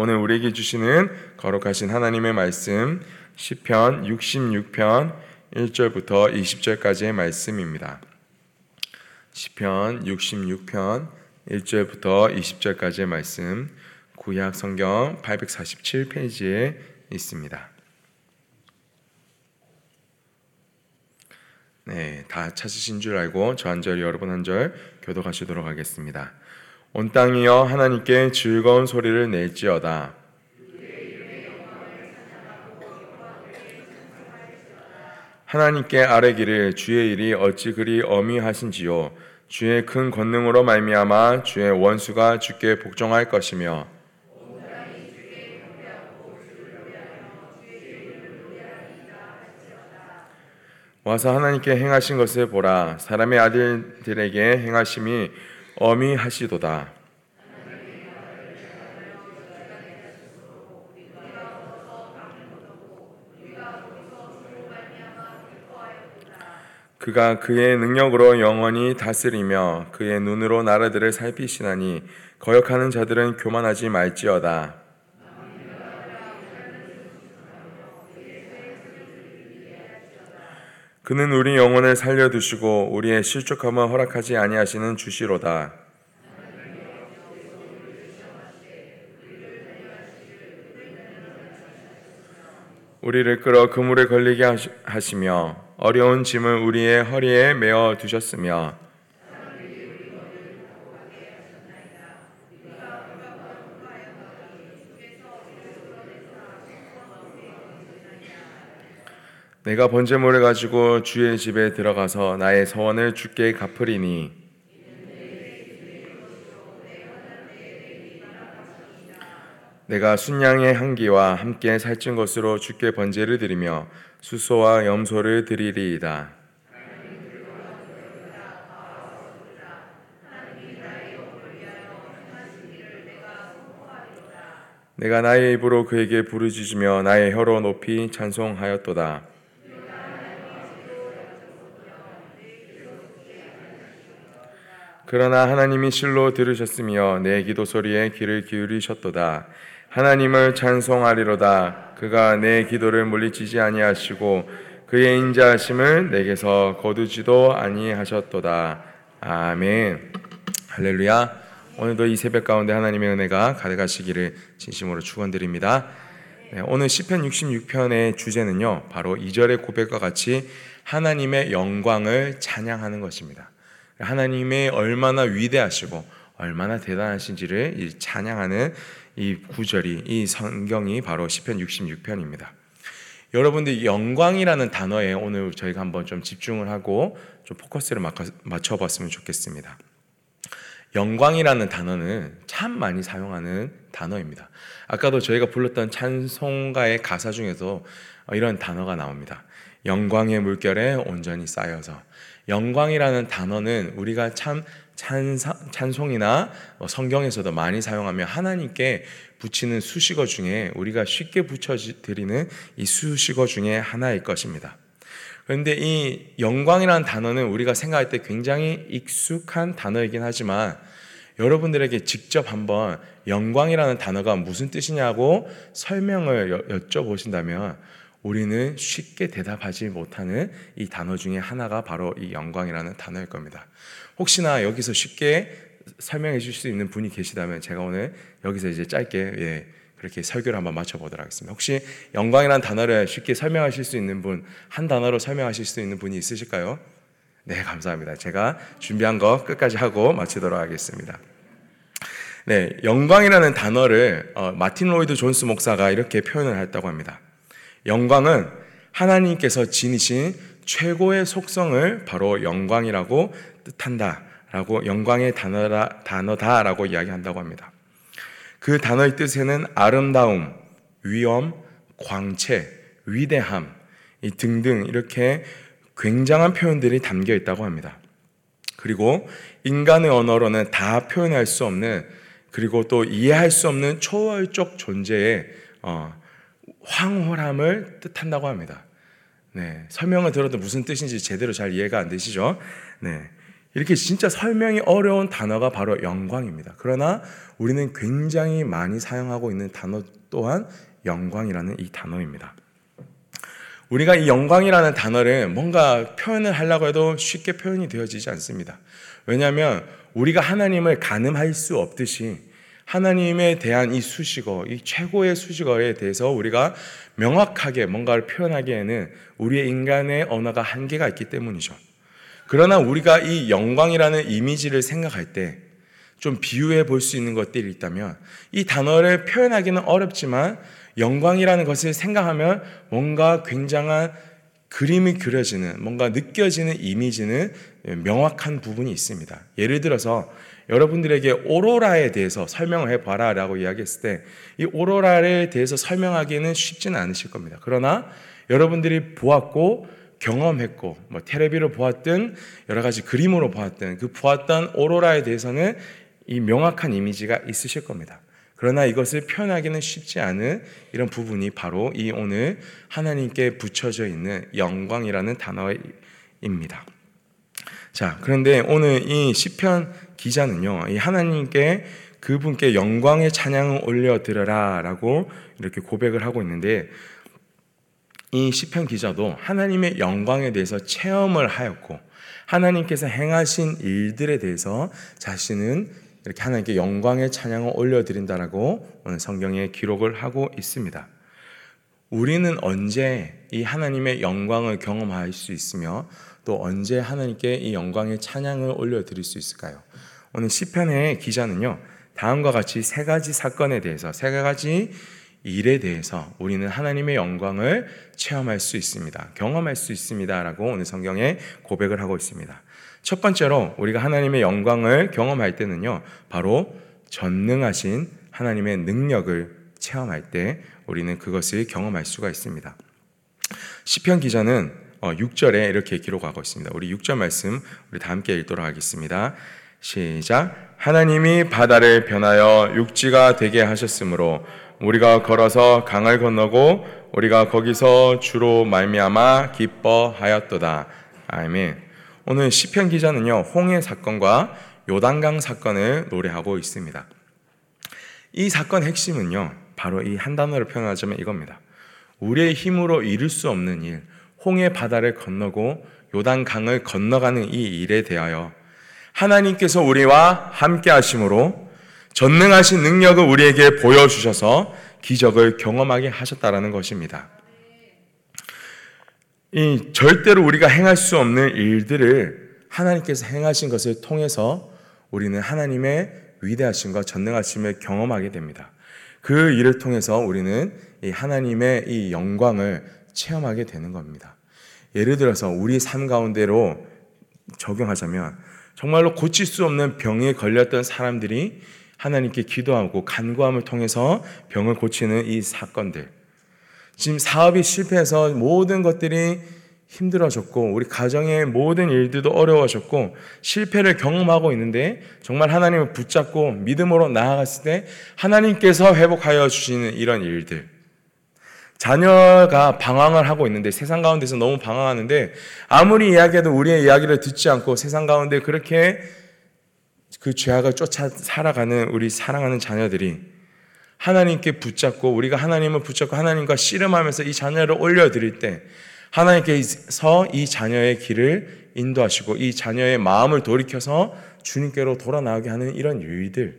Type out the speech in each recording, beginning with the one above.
오늘 우리에게 주시는 거룩하신 하나님의 말씀 시편 66편 1절부터 20절까지의 말씀입니다. 시편 66편 1절부터 20절까지의 말씀 구약 성경 847페이지에 있습니다. 네, 다 찾으신 줄 알고 저 한 절 여러분 한 절 교독하시도록 하겠습니다. 온 땅이여 하나님께 즐거운 소리를 낼지어다. 하나님께 아뢰기를 주의 일이 어찌 그리 어미하신지요 주의 큰 권능으로 말미암아 주의 원수가 주께 복종할 것이며 와서 하나님께 행하신 것을 보라 사람의 아들들에게 행하심이 어미하시도다 그가 그의 능력으로 영원히 다스리며 그의 눈으로 나라들을 살피시나니 거역하는 자들은 교만하지 말지어다. 그는 우리 영혼을 살려 두시고 우리의 실족함을 허락하지 아니하시는 주시로다. 우리를 끌어 그물에 걸리게 하시며 어려운 짐을 우리의 허리에 메어 두셨으며 내가 번제물을 가지고 주의 집에 들어가서 나의 서원을 주께 갚으리니 내가 순양의 향기와 함께 살찐 것으로 주께 번제를 드리며 수소와 염소를 드리리이다. 내가 나의 입으로 그에게 부르짖으며 나의 혀로 높이 찬송하였도다. 그러나 하나님이 실로 들으셨으며 내 기도 소리에 귀를 기울이셨도다. 하나님을 찬송하리로다. 그가 내 기도를 물리치지 아니하시고 그의 인자하심을 내게서 거두지도 아니하셨도다. 아멘. 할렐루야. 오늘도 이 새벽 가운데 하나님의 은혜가 가득하시기를 진심으로 축원드립니다. 네, 오늘 시편 66편의 주제는요. 바로 2절의 고백과 같이 하나님의 영광을 찬양하는 것입니다. 하나님의 얼마나 위대하시고 얼마나 대단하신지를 찬양하는 이 구절이 이 성경이 바로 시편 66편입니다. 여러분들 영광이라는 단어에 오늘 저희가 한번 좀 집중을 하고 좀 포커스를 맞춰 봤으면 좋겠습니다. 영광이라는 단어는 참 많이 사용하는 단어입니다. 아까도 저희가 불렀던 찬송가의 가사 중에서 이런 단어가 나옵니다. 영광의 물결에 온전히 쌓여서 영광이라는 단어는 우리가 참 찬송이나 뭐 성경에서도 많이 사용하며 하나님께 붙이는 수식어 중에 우리가 쉽게 붙여드리는 이 수식어 중에 하나일 것입니다. 그런데 이 영광이라는 단어는 우리가 생각할 때 굉장히 익숙한 단어이긴 하지만 여러분들에게 직접 한번 영광이라는 단어가 무슨 뜻이냐고 설명을 여쭤보신다면 우리는 쉽게 대답하지 못하는 이 단어 중에 하나가 바로 이 영광이라는 단어일 겁니다. 혹시나 여기서 쉽게 설명해 주실 수 있는 분이 계시다면 제가 오늘 여기서 이제 짧게 예, 그렇게 설교를 한번 맞춰보도록 하겠습니다. 혹시 영광이라는 단어를 쉽게 설명하실 수 있는 분, 한 단어로 설명하실 수 있는 분이 있으실까요? 네, 감사합니다. 제가 준비한 거 끝까지 하고 마치도록 하겠습니다. 네, 영광이라는 단어를 어, 마틴 로이드 존스 목사가 이렇게 표현을 했다고 합니다. 영광은 하나님께서 지니신 최고의 속성을 바로 영광이라고 뜻한다라고 영광의 단어다, 단어다라고 이야기한다고 합니다. 그 단어의 뜻에는 아름다움, 위엄, 광채, 위대함 등등 이렇게 굉장한 표현들이 담겨 있다고 합니다. 그리고 인간의 언어로는 다 표현할 수 없는 그리고 또 이해할 수 없는 초월적 존재의 어, 황홀함을 뜻한다고 합니다. 네, 설명을 들어도 무슨 뜻인지 제대로 잘 이해가 안 되시죠? 네, 이렇게 진짜 설명이 어려운 단어가 바로 영광입니다. 그러나 우리는 굉장히 많이 사용하고 있는 단어 또한 영광이라는 이 단어입니다. 우리가 이 영광이라는 단어를 뭔가 표현을 하려고 해도 쉽게 표현이 되어지지 않습니다. 왜냐하면 우리가 하나님을 가늠할 수 없듯이 하나님에 대한 이 수식어, 이 최고의 수식어에 대해서 우리가 명확하게 뭔가를 표현하기에는 우리의 인간의 언어가 한계가 있기 때문이죠. 그러나 우리가 이 영광이라는 이미지를 생각할 때 좀 비유해 볼 수 있는 것들이 있다면 이 단어를 표현하기는 어렵지만 영광이라는 것을 생각하면 뭔가 굉장한 그림이 그려지는 뭔가 느껴지는 이미지는 명확한 부분이 있습니다. 예를 들어서 여러분들에게 오로라에 대해서 설명을 해봐라 라고 이야기했을 때 이 오로라에 대해서 설명하기는 쉽지는 않으실 겁니다. 그러나 여러분들이 보았고 경험했고 뭐 테레비로 보았든 여러 가지 그림으로 보았든 그 보았던 오로라에 대해서는 이 명확한 이미지가 있으실 겁니다. 그러나 이것을 표현하기는 쉽지 않은 이런 부분이 바로 이 오늘 하나님께 붙여져 있는 영광이라는 단어입니다. 자, 그런데 오늘 이 시편 기자는요, 이 하나님께 그분께 영광의 찬양을 올려 드려라라고 이렇게 고백을 하고 있는데 이 시편 기자도 하나님의 영광에 대해서 체험을 하였고 하나님께서 행하신 일들에 대해서 자신은 이렇게 하나님께 영광의 찬양을 올려드린다라고 오늘 성경에 기록을 하고 있습니다. 우리는 언제 이 하나님의 영광을 경험할 수 있으며 또 언제 하나님께 이 영광의 찬양을 올려드릴 수 있을까요? 오늘 시편의 기자는요 다음과 같이 세 가지 사건에 대해서 세 가지 일에 대해서 우리는 하나님의 영광을 체험할 수 있습니다. 경험할 수 있습니다라고 오늘 성경에 고백을 하고 있습니다. 첫 번째로 우리가 하나님의 영광을 경험할 때는요, 바로 전능하신 하나님의 능력을 체험할 때 우리는 그것을 경험할 수가 있습니다. 시편 기자는 6절에 어, 이렇게 기록하고 있습니다. 우리 6절 말씀 우리 다 함께 읽도록 하겠습니다. 시작. 하나님이 바다를 변하여 육지가 되게 하셨으므로 우리가 걸어서 강을 건너고 우리가 거기서 주로 말미암아 기뻐하였도다. 아멘. 오늘 시편 기자는요 홍해 사건과 요단강 사건을 노래하고 있습니다. 이 사건 핵심은요 바로 이 한 단어로 표현하자면 이겁니다. 우리의 힘으로 이룰 수 없는 일, 홍해 바다를 건너고 요단 강을 건너가는 이 일에 대하여 하나님께서 우리와 함께 하심으로 전능하신 능력을 우리에게 보여주셔서 기적을 경험하게 하셨다라는 것입니다. 이 절대로 우리가 행할 수 없는 일들을 하나님께서 행하신 것을 통해서 우리는 하나님의 위대하심과 전능하심을 경험하게 됩니다. 그 일을 통해서 우리는 이 하나님의 이 영광을 체험하게 되는 겁니다. 예를 들어서 우리 삶 가운데로 적용하자면 정말로 고칠 수 없는 병에 걸렸던 사람들이 하나님께 기도하고 간구함을 통해서 병을 고치는 이 사건들. 지금 사업이 실패해서 모든 것들이 힘들어졌고 우리 가정의 모든 일들도 어려워졌고 실패를 경험하고 있는데 정말 하나님을 붙잡고 믿음으로 나아갔을 때 하나님께서 회복하여 주시는 이런 일들 자녀가 방황을 하고 있는데 세상 가운데서 너무 방황하는데 아무리 이야기해도 우리의 이야기를 듣지 않고 세상 가운데 그렇게 그 죄악을 쫓아 살아가는 우리 사랑하는 자녀들이 하나님께 붙잡고 우리가 하나님을 붙잡고 하나님과 씨름하면서 이 자녀를 올려드릴 때 하나님께서 이 자녀의 길을 인도하시고 이 자녀의 마음을 돌이켜서 주님께로 돌아 나오게 하는 이런 일들.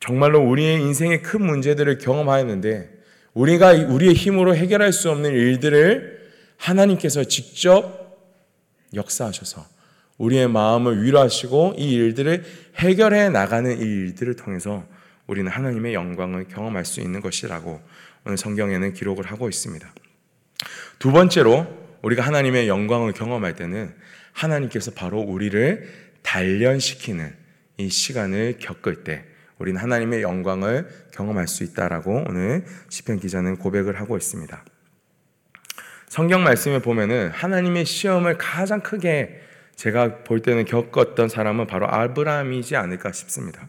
정말로 우리의 인생의 큰 문제들을 경험하였는데 우리가 우리의 힘으로 해결할 수 없는 일들을 하나님께서 직접 역사하셔서 우리의 마음을 위로하시고 이 일들을 해결해 나가는 이 일들을 통해서 우리는 하나님의 영광을 경험할 수 있는 것이라고 오늘 성경에는 기록을 하고 있습니다. 두 번째로 우리가 하나님의 영광을 경험할 때는 하나님께서 바로 우리를 단련시키는 이 시간을 겪을 때 우리는 하나님의 영광을 경험할 수 있다라고 오늘 시편 기자는 고백을 하고 있습니다. 성경 말씀에 보면은 하나님의 시험을 가장 크게 제가 볼 때는 겪었던 사람은 바로 아브라함이지 않을까 싶습니다.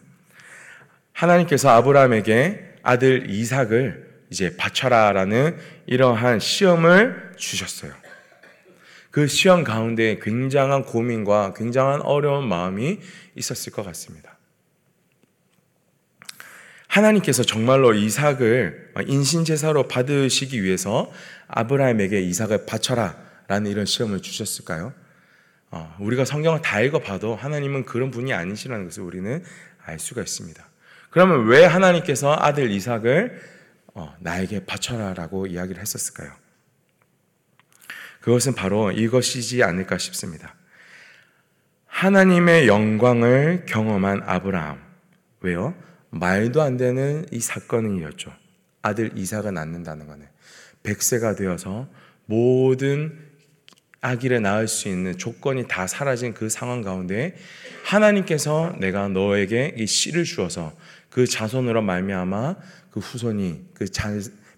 하나님께서 아브라함에게 아들 이삭을 이제 바쳐라라는 이러한 시험을 주셨어요. 그 시험 가운데 굉장한 고민과 굉장한 어려운 마음이 있었을 것 같습니다. 하나님께서 정말로 이삭을 인신제사로 받으시기 위해서 아브라함에게 이삭을 바쳐라 라는 이런 시험을 주셨을까요? 어, 우리가 성경을 다 읽어봐도 하나님은 그런 분이 아니시라는 것을 우리는 알 수가 있습니다. 그러면 왜 하나님께서 아들 이삭을 어, 나에게 바쳐라 라고 이야기를 했었을까요? 그것은 바로 이것이지 않을까 싶습니다. 하나님의 영광을 경험한 아브라함. 왜요? 말도 안 되는 이 사건이었죠. 아들 이삭을 낳는다는 거는. 백세가 되어서 모든 아기를 낳을 수 있는 조건이 다 사라진 그 상황 가운데 하나님께서 내가 너에게 이 씨를 주어서 그 자손으로 말미암아 그 후손이 그 자,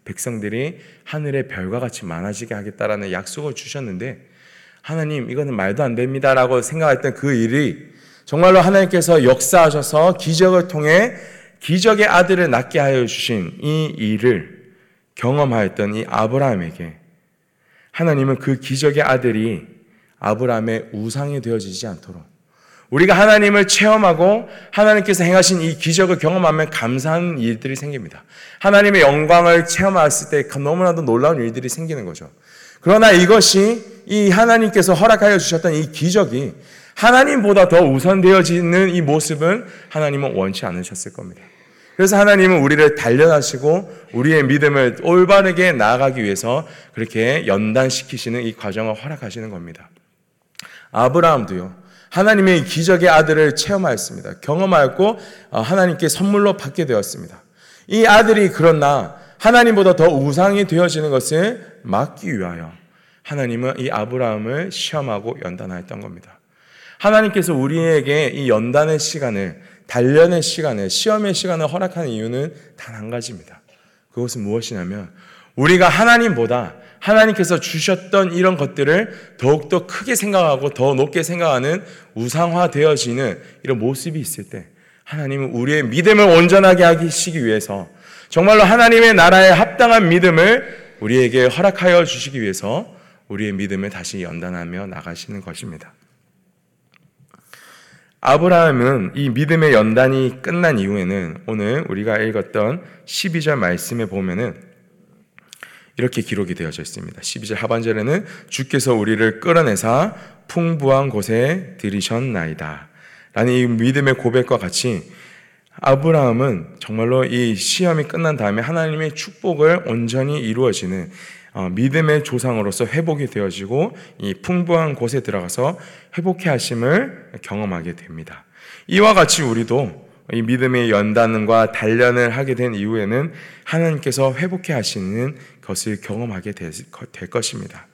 백성들이 하늘의 별과 같이 많아지게 하겠다라는 약속을 주셨는데 하나님 이거는 말도 안 됩니다라고 생각했던 그 일이 정말로 하나님께서 역사하셔서 기적을 통해 기적의 아들을 낳게 하여 주신 이 일을 경험하였던 이 아브라함에게 하나님은 그 기적의 아들이 아브라함의 우상이 되어지지 않도록 우리가 하나님을 체험하고 하나님께서 행하신 이 기적을 경험하면 감사한 일들이 생깁니다. 하나님의 영광을 체험했을 때 너무나도 놀라운 일들이 생기는 거죠. 그러나 이것이 이 하나님께서 허락하여 주셨던 이 기적이 하나님보다 더 우선되어지는 이 모습은 하나님은 원치 않으셨을 겁니다. 그래서 하나님은 우리를 단련하시고 우리의 믿음을 올바르게 나아가기 위해서 그렇게 연단시키시는 이 과정을 허락하시는 겁니다. 아브라함도요. 하나님의 기적의 아들을 체험하였습니다. 경험하였고 어, 하나님께 선물로 받게 되었습니다. 이 아들이 그러나 하나님보다 더 우상이 되어지는 것을 막기 위하여 하나님은 이 아브라함을 시험하고 연단하였던 겁니다. 하나님께서 우리에게 이 연단의 시간을 단련의 시간을, 시험의 시간을 허락하는 이유는 단 한 가지입니다. 그것은 무엇이냐면, 우리가 하나님보다 하나님께서 주셨던 이런 것들을 더욱더 크게 생각하고 더 높게 생각하는 우상화 되어지는 이런 모습이 있을 때, 하나님은 우리의 믿음을 온전하게 하시기 위해서 정말로 하나님의 나라에 합당한 믿음을 우리에게 허락하여 주시기 위해서 우리의 믿음을 다시 연단하며 나가시는 것입니다. 아브라함은 이 믿음의 연단이 끝난 이후에는 오늘 우리가 읽었던 12절 말씀에 보면은 이렇게 기록이 되어져 있습니다. 12절 하반절에는 주께서 우리를 끌어내사 풍부한 곳에 들이셨나이다. 라는 이 믿음의 고백과 같이 아브라함은 정말로 이 시험이 끝난 다음에 하나님의 축복을 온전히 이루어지는 어, 믿음의 조상으로서 회복이 되어지고 이 풍부한 곳에 들어가서 회복해 하심을 경험하게 됩니다. 이와 같이 우리도 이 믿음의 연단과 단련을 하게 된 이후에는 하나님께서 회복해 하시는 것을 경험하게 될 것입니다.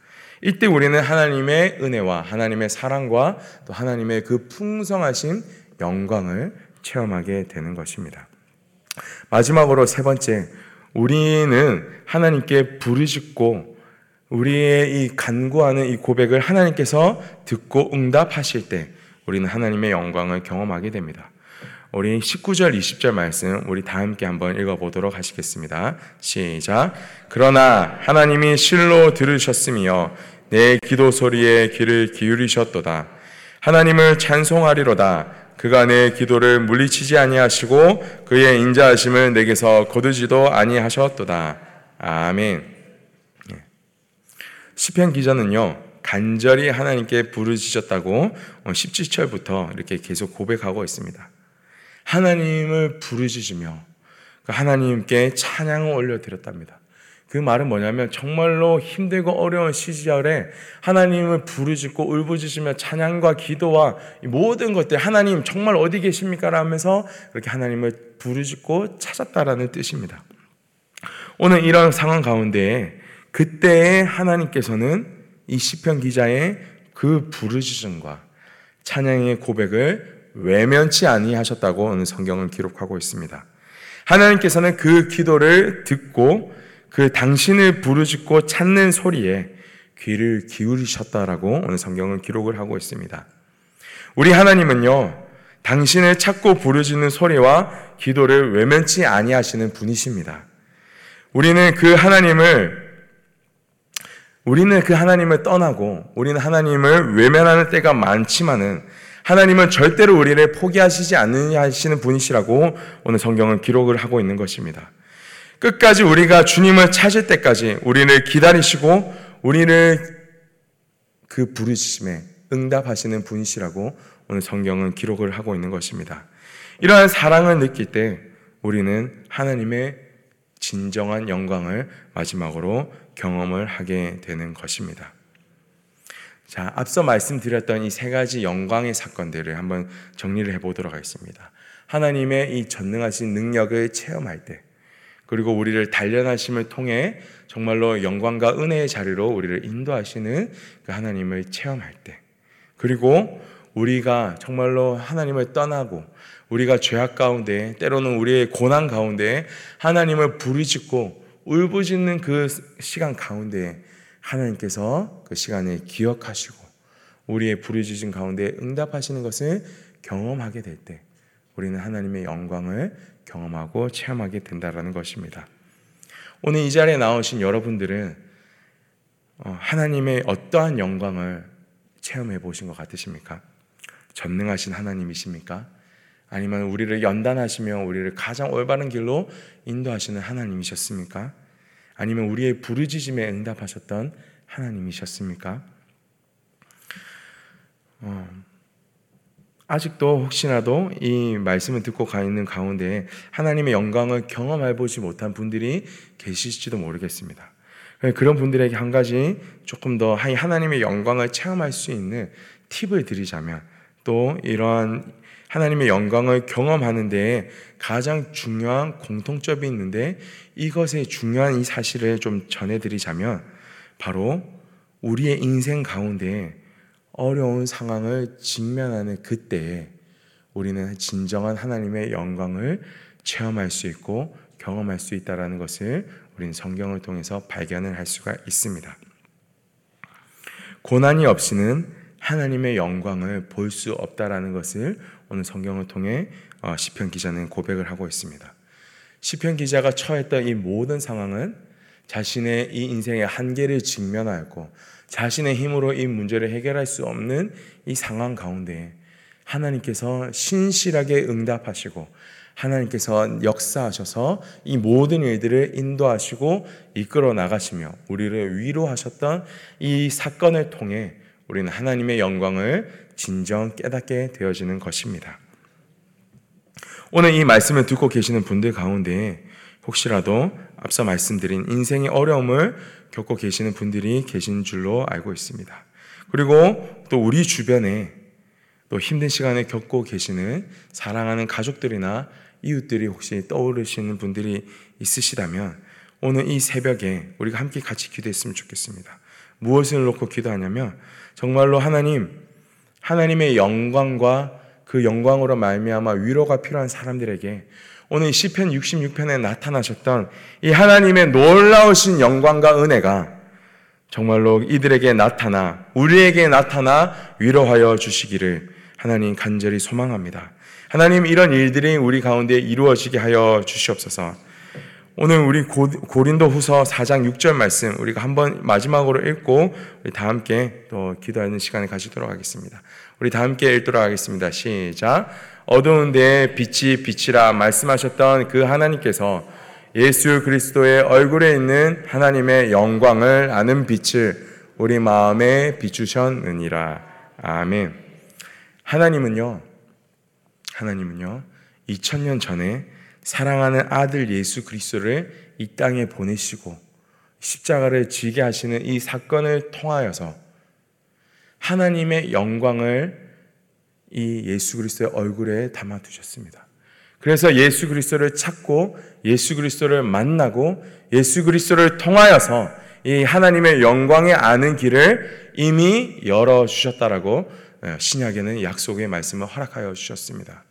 이때 우리는 하나님의 은혜와 하나님의 사랑과 또 하나님의 그 풍성하신 영광을 체험하게 되는 것입니다. 마지막으로 세 번째, 우리는 하나님께 부르짖고 우리의 이 간구하는 이 고백을 하나님께서 듣고 응답하실 때 우리는 하나님의 영광을 경험하게 됩니다. 우리 19절, 20절 말씀 우리 다 함께 한번 읽어보도록 하시겠습니다. 시작. 그러나 하나님이 실로 들으셨으며 내 기도 소리에 귀를 기울이셨도다. 하나님을 찬송하리로다. 그가 내 기도를 물리치지 아니하시고 그의 인자하심을 내게서 거두지도 아니하셨도다. 아멘. 예. 시편 기자는요. 간절히 하나님께 부르짖었다고 17절부터 이렇게 계속 고백하고 있습니다. 하나님을 부르짖으며 그 하나님께 찬양을 올려드렸답니다. 그 말은 뭐냐면 정말로 힘들고 어려운 시절에 하나님을 부르짖고 울부짖으며 찬양과 기도와 모든 것들 하나님 정말 어디 계십니까? 라면서 그렇게 하나님을 부르짖고 찾았다라는 뜻입니다. 오늘 이런 상황 가운데 그때에 하나님께서는 이 시편 기자의 그 부르짖음과 찬양의 고백을 외면치 아니하셨다고 오늘 성경은 기록하고 있습니다. 하나님께서는 그 기도를 듣고 그 당신을 부르짖고 찾는 소리에 귀를 기울이셨다라고 오늘 성경은 기록을 하고 있습니다. 우리 하나님은요, 당신을 찾고 부르짖는 소리와 기도를 외면치 아니하시는 분이십니다. 우리는 그 하나님을 우리는 그 하나님을 떠나고 우리는 하나님을 외면하는 때가 많지만은 하나님은 절대로 우리를 포기하시지 않느냐 하시는 분이시라고 오늘 성경은 기록을 하고 있는 것입니다. 끝까지 우리가 주님을 찾을 때까지 우리를 기다리시고 우리를 그 부르심에 응답하시는 분이시라고 오늘 성경은 기록을 하고 있는 것입니다. 이러한 사랑을 느낄 때 우리는 하나님의 진정한 영광을 마지막으로 경험을 하게 되는 것입니다. 자, 앞서 말씀드렸던 이 세 가지 영광의 사건들을 한번 정리를 해 보도록 하겠습니다. 하나님의 이 전능하신 능력을 체험할 때, 그리고 우리를 단련하심을 통해 정말로 영광과 은혜의 자리로 우리를 인도하시는 그 하나님을 체험할 때, 그리고 우리가 정말로 하나님을 떠나고 우리가 죄악 가운데 때로는 우리의 고난 가운데 하나님을 부르짖고 울부짖는 그 시간 가운데 하나님께서 그 시간을 기억하시고 우리의 부르짖음 가운데 응답하시는 것을 경험하게 될 때 우리는 하나님의 영광을 경험하고 체험하게 된다라는 것입니다. 오늘 이 자리에 나오신 여러분들은 어, 하나님의 어떠한 영광을 체험해 보신 것 같으십니까? 전능하신 하나님이십니까? 아니면 우리를 연단하시며 우리를 가장 올바른 길로 인도하시는 하나님이셨습니까? 아니면 우리의 부르짖음에 응답하셨던 하나님이셨습니까? 어, 아직도 혹시라도 이 말씀을 듣고 가 있는 가운데 하나님의 영광을 경험해 보지 못한 분들이 계실지도 모르겠습니다. 그런 분들에게 한 가지 조금 더 하나님의 영광을 체험할 수 있는 팁을 드리자면 또 이러한 하나님의 영광을 경험하는 데 가장 중요한 공통점이 있는데 이것의 중요한 이 사실을 좀 전해드리자면 바로 우리의 인생 가운데 어려운 상황을 직면하는 그때에 우리는 진정한 하나님의 영광을 체험할 수 있고 경험할 수 있다라는 것을 우리는 성경을 통해서 발견을 할 수가 있습니다. 고난이 없이는 하나님의 영광을 볼 수 없다라는 것을 오늘 성경을 통해 어, 시편 기자는 고백을 하고 있습니다. 시편 기자가 처했던 이 모든 상황은 자신의 이 인생의 한계를 직면하였고 자신의 힘으로 이 문제를 해결할 수 없는 이 상황 가운데 하나님께서 신실하게 응답하시고 하나님께서 역사하셔서 이 모든 일들을 인도하시고 이끌어 나가시며 우리를 위로하셨던 이 사건을 통해 우리는 하나님의 영광을 진정 깨닫게 되어지는 것입니다. 오늘 이 말씀을 듣고 계시는 분들 가운데 혹시라도 앞서 말씀드린 인생의 어려움을 겪고 계시는 분들이 계신 줄로 알고 있습니다. 그리고 또 우리 주변에 또 힘든 시간을 겪고 계시는 사랑하는 가족들이나 이웃들이 혹시 떠오르시는 분들이 있으시다면 오늘 이 새벽에 우리가 함께 같이 기도했으면 좋겠습니다. 무엇을 놓고 기도하냐면 정말로 하나님 하나님의 영광과 그 영광으로 말미암아 위로가 필요한 사람들에게 오늘 시편 66편에 나타나셨던 이 하나님의 놀라우신 영광과 은혜가 정말로 이들에게 나타나 우리에게 나타나 위로하여 주시기를 하나님 간절히 소망합니다. 하나님 이런 일들이 우리 가운데 이루어지게 하여 주시옵소서. 오늘 우리 고린도 후서 4장 6절 말씀 우리가 한번 마지막으로 읽고 우리 다 함께 또 기도하는 시간을 가지도록 하겠습니다. 우리 다 함께 읽도록 하겠습니다. 시작. 어두운 데 빛이 빛이라 말씀하셨던 그 하나님께서 예수 그리스도의 얼굴에 있는 하나님의 영광을 아는 빛을 우리 마음에 비추셨느니라. 아멘. 하나님은요. 하나님은요. 2000년 전에 사랑하는 아들 예수 그리스도를 이 땅에 보내시고 십자가를 지게 하시는 이 사건을 통하여서 하나님의 영광을 이 예수 그리스도의 얼굴에 담아 두셨습니다. 그래서 예수 그리스도를 찾고 예수 그리스도를 만나고 예수 그리스도를 통하여서 이 하나님의 영광에 아는 길을 이미 열어 주셨다라고 어, 신약에는 약속의 말씀을 허락하여 주셨습니다.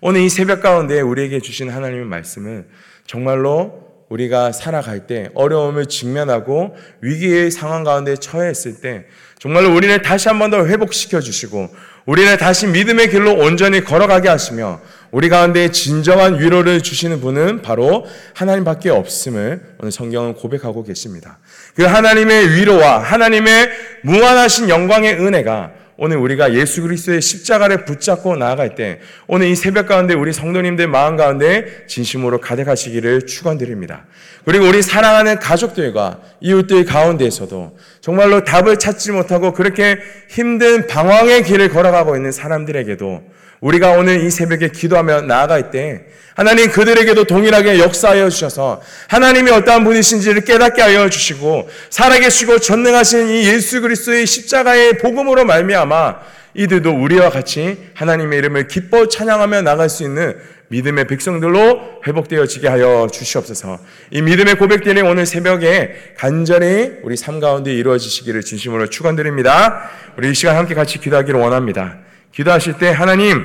오늘 이 새벽 가운데 우리에게 주신 하나님의 말씀은 정말로 우리가 살아갈 때 어려움을 직면하고 위기의 상황 가운데 처했을 때 정말로 우리를 다시 한 번 더 회복시켜 주시고 우리를 다시 믿음의 길로 온전히 걸어가게 하시며 우리 가운데 진정한 위로를 주시는 분은 바로 하나님밖에 없음을 오늘 성경은 고백하고 계십니다. 그 하나님의 위로와 하나님의 무한하신 영광의 은혜가 오늘 우리가 예수 그리스도의 십자가를 붙잡고 나아갈 때 오늘 이 새벽 가운데 우리 성도님들 마음 가운데 진심으로 가득하시기를 축원드립니다. 그리고 우리 사랑하는 가족들과 이웃들 가운데에서도 정말로 답을 찾지 못하고 그렇게 힘든 방황의 길을 걸어가고 있는 사람들에게도 우리가 오늘 이 새벽에 기도하며 나아갈 때 하나님 그들에게도 동일하게 역사하여 주셔서 하나님이 어떠한 분이신지를 깨닫게 하여 주시고 살아계시고 전능하신 이 예수 그리스도의 십자가의 복음으로 말미암아 이들도 우리와 같이 하나님의 이름을 기뻐 찬양하며 나갈 수 있는 믿음의 백성들로 회복되어지게 하여 주시옵소서. 이 믿음의 고백들이 오늘 새벽에 간절히 우리 삶 가운데 이루어지시기를 진심으로 축원드립니다. 우리 이 시간 함께 같이 기도하기를 원합니다. 기도하실 때 하나님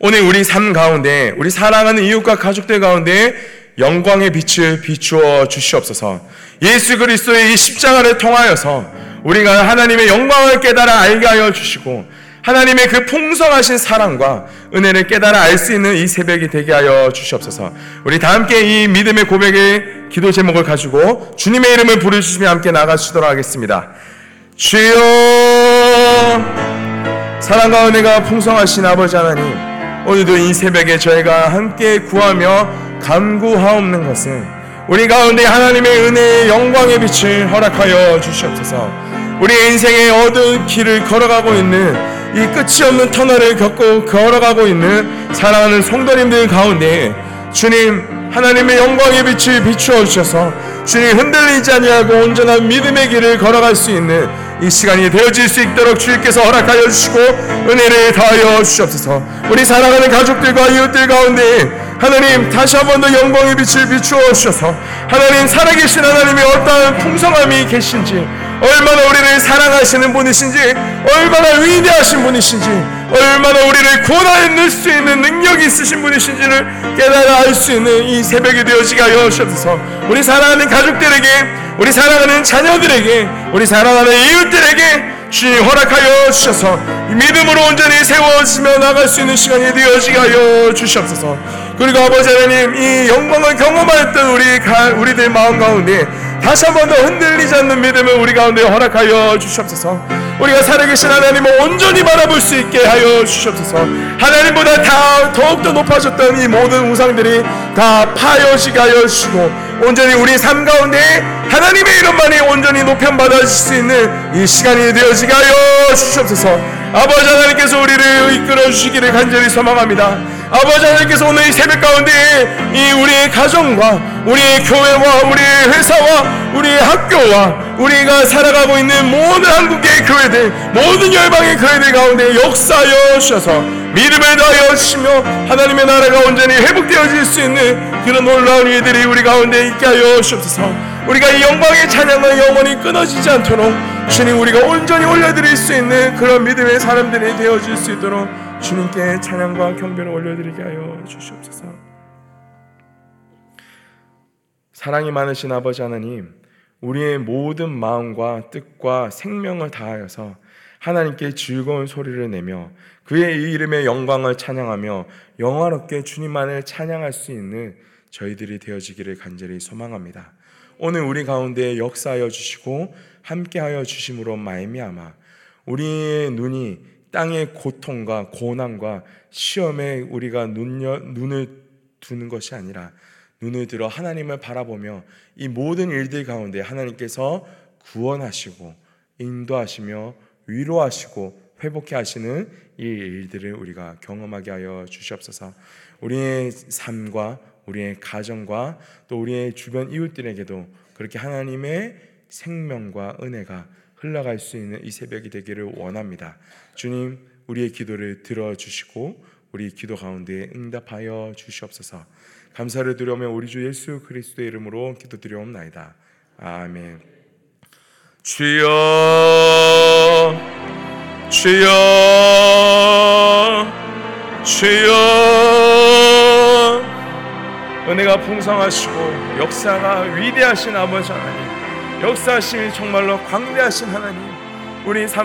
오늘 우리 삶 가운데 우리 사랑하는 이웃과 가족들 가운데 영광의 빛을 비추어 주시옵소서. 예수 그리스도의 이 십자가를 통하여서 우리가 하나님의 영광을 깨달아 알게 하여 주시고 하나님의 그 풍성하신 사랑과 은혜를 깨달아 알 수 있는 이 새벽이 되게 하여 주시옵소서. 우리 다 함께 이 믿음의 고백의 기도 제목을 가지고 주님의 이름을 부르시며 함께 나가시도록 하겠습니다. 주여 사랑과 은혜가 풍성하신 아버지 하나님 오늘도 이 새벽에 저희가 함께 구하며 간구하옵는 것은 우리 가운데 하나님의 은혜의 영광의 빛을 허락하여 주시옵소서. 우리 인생의 어두운 길을 걸어가고 있는 이 끝이 없는 터널을 겪고 걸어가고 있는 사랑하는 성도님들 가운데 주님 하나님의 영광의 빛을 비추어 주셔서 주님 흔들리지 아니하고 온전한 믿음의 길을 걸어갈 수 있는 이 시간이 되어질 수 있도록 주님께서 허락하여 주시고 은혜를 다하여 주시옵소서. 우리 사랑하는 가족들과 이웃들 가운데 하나님 다시 한 번 더 영광의 빛을 비추어 주셔서 하나님 살아계신 하나님의 어떠한 풍성함이 계신지 얼마나 우리를 사랑하시는 분이신지 얼마나 위대하신 분이신지 얼마나 우리를 구원하여 수 있는 능력이 있으신 분이신지를 깨달아 알 수 있는 이 새벽이 되어지게 하여 주옵소서 우리 사랑하는 가족들에게 우리 사랑하는 자녀들에게 우리 사랑하는 이웃들에게 주님 허락하여 주셔서 믿음으로 온전히 세워지며 나갈 수 있는 시간이 되어지게 하여 주시옵소서 그리고 아버지 하나님 이 영광을 경험하였던 우리 가, 우리들 마음 가운데 다시 한 번 더 흔들리지 않는 믿음을 우리 가운데 허락하여 주시옵소서. 우리가 살아계신 하나님을 온전히 바라볼 수 있게 하여 주시옵소서. 하나님보다 다 더욱더 높아졌던 이 모든 우상들이 다 파여지게 하여 주시고 온전히 우리 삶 가운데 하나님의 이름만이 온전히 높임 받아질 수 있는 이 시간이 되어지게 하여 주시옵소서. 아버지 하나님께서 우리를 이끌어 주시기를 간절히 소망합니다. 아버지 하나님께서 오늘 이 새벽 가운데 이 우리의 가정과 우리의 교회와 우리의 회사와 우리의 학교와 우리가 살아가고 있는 모든 한국의 교회들 모든 열방의 교회들 가운데 역사하여 주셔서 믿음을 다하여 주시며 하나님의 나라가 온전히 회복되어질 수 있는 그런 놀라운 일들이 우리 가운데 있게 하여 주옵소서. 우리가 이 영광의 찬양을 영원히 끊어지지 않도록 주님 우리가 온전히 올려드릴 수 있는 그런 믿음의 사람들이 되어질 수 있도록 주님께 찬양과 경배를 올려드리게 하여 주시옵소서. 사랑이 많으신 아버지 하나님, 우리의 모든 마음과 뜻과 생명을 다하여서 하나님께 즐거운 소리를 내며 그의 이름의 영광을 찬양하며 영화롭게 주님만을 찬양할 수 있는 저희들이 되어지기를 간절히 소망합니다. 오늘 우리 가운데 역사하여 주시고 함께하여 주심으로 말미암아 우리의 눈이 땅의 고통과 고난과 시험에 우리가 눈여, 눈을 두는 것이 아니라 눈을 들어 하나님을 바라보며 이 모든 일들 가운데 하나님께서 구원하시고 인도하시며 위로하시고 회복해 하시는 이 일들을 우리가 경험하게 하여 주시옵소서. 우리의 삶과 우리의 가정과 또 우리의 주변 이웃들에게도 그렇게 하나님의 생명과 은혜가 흘러갈 수 있는 이 새벽이 되기를 원합니다. 주님, 우리의 기도를 들어주시고 우리 기도 가운데 응답하여 주시옵소서. 감사를 드려며 우리 주 예수 그리스도의 이름으로 기도드려옵나이다. 아멘. 주여, 주여, 주여, 은혜가 풍성하시고 역사가 위대하신 아버지 하나님 역사하심이 정말로 광대하신 하나님 우리 삶